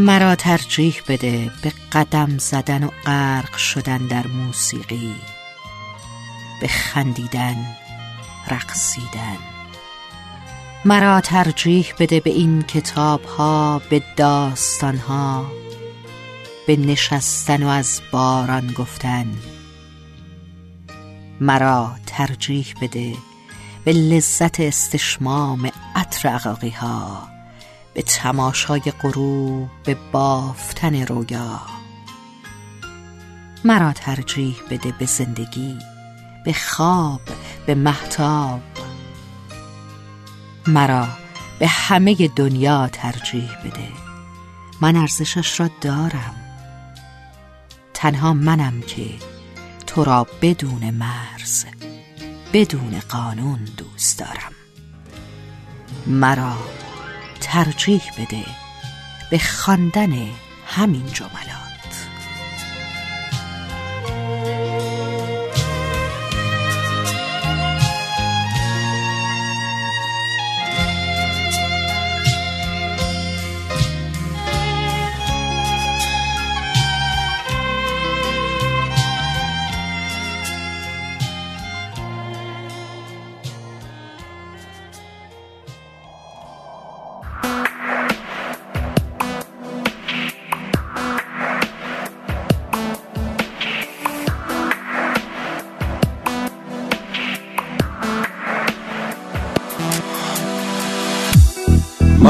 مرا ترجیح بده به قدم زدن و غرق شدن در موسیقی به خندیدن رقصیدن. مرا ترجیح بده به این کتاب ها به داستان ها به نشستن و از باران گفتن. مرا ترجیح بده به لذت استشمام عطر عقاقی ها به تماشای غروب به بافتن رویا. مرا ترجیح بده به زندگی به خواب به محتاب مرا به همه دنیا ترجیح بده. من ارزشش را دارم. تنها منم که تو را بدون مرز بدون قانون دوست دارم. مرا ترجیح بده به خواندن همین جملات.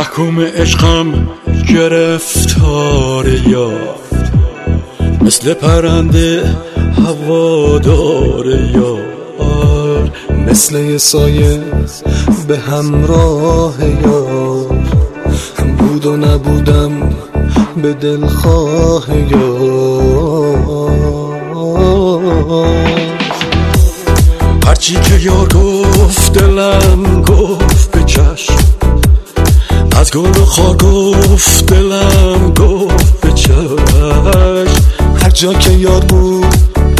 محکوم عشقم گرفتار یار مثل پرنده هوادار یار. مثل یه سایه به همراه یار. بود و نبودم به دلخواه یار. هرچی که یار گفت دلم گفت گل و گفت دلم گفت به چشم. هر جا که یار بود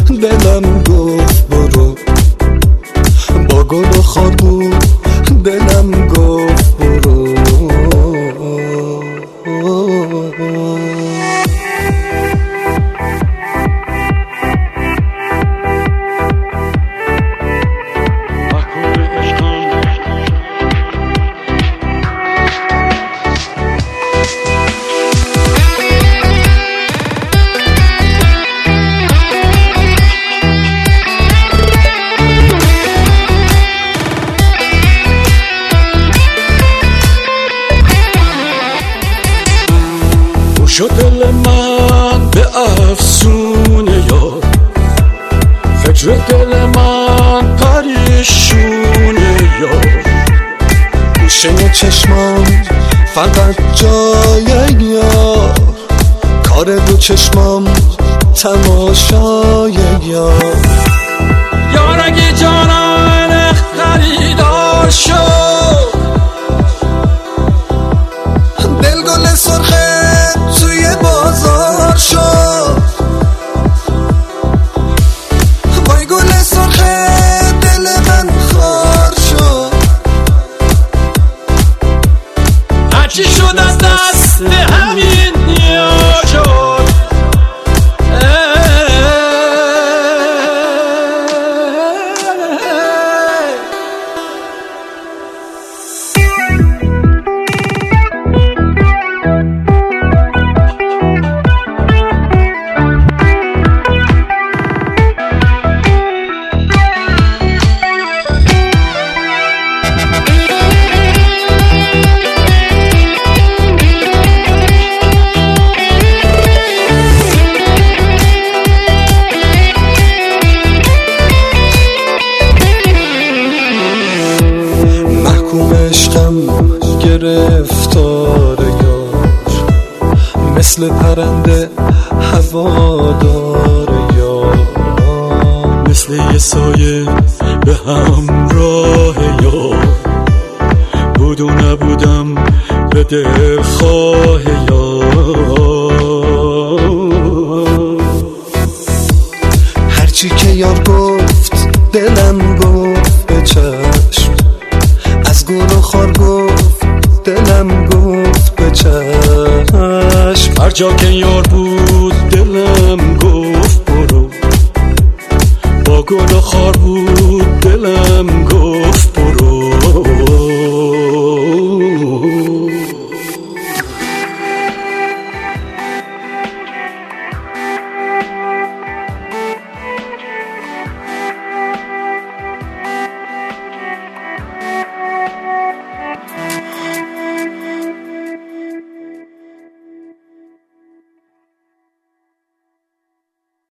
دلم گفت برو. با گل و بود دلم گفت فکر دل من پریشونه یار گوشه چشمام فقط جای یار کار دو چشمام تماشای یار یار اگه جانان خریدار شد هرچی شد از دست همین عشقم گرفتار یار مثل پرنده هوادار یار مثل یه سایه به همراه یار. بود و نبودم به دلخواه یار. هرچی که یار گفت دلم گفت دلم گفت به چشم. هرچی جا که یار بود دلم گفت برو. با گل خار بود دلم گفت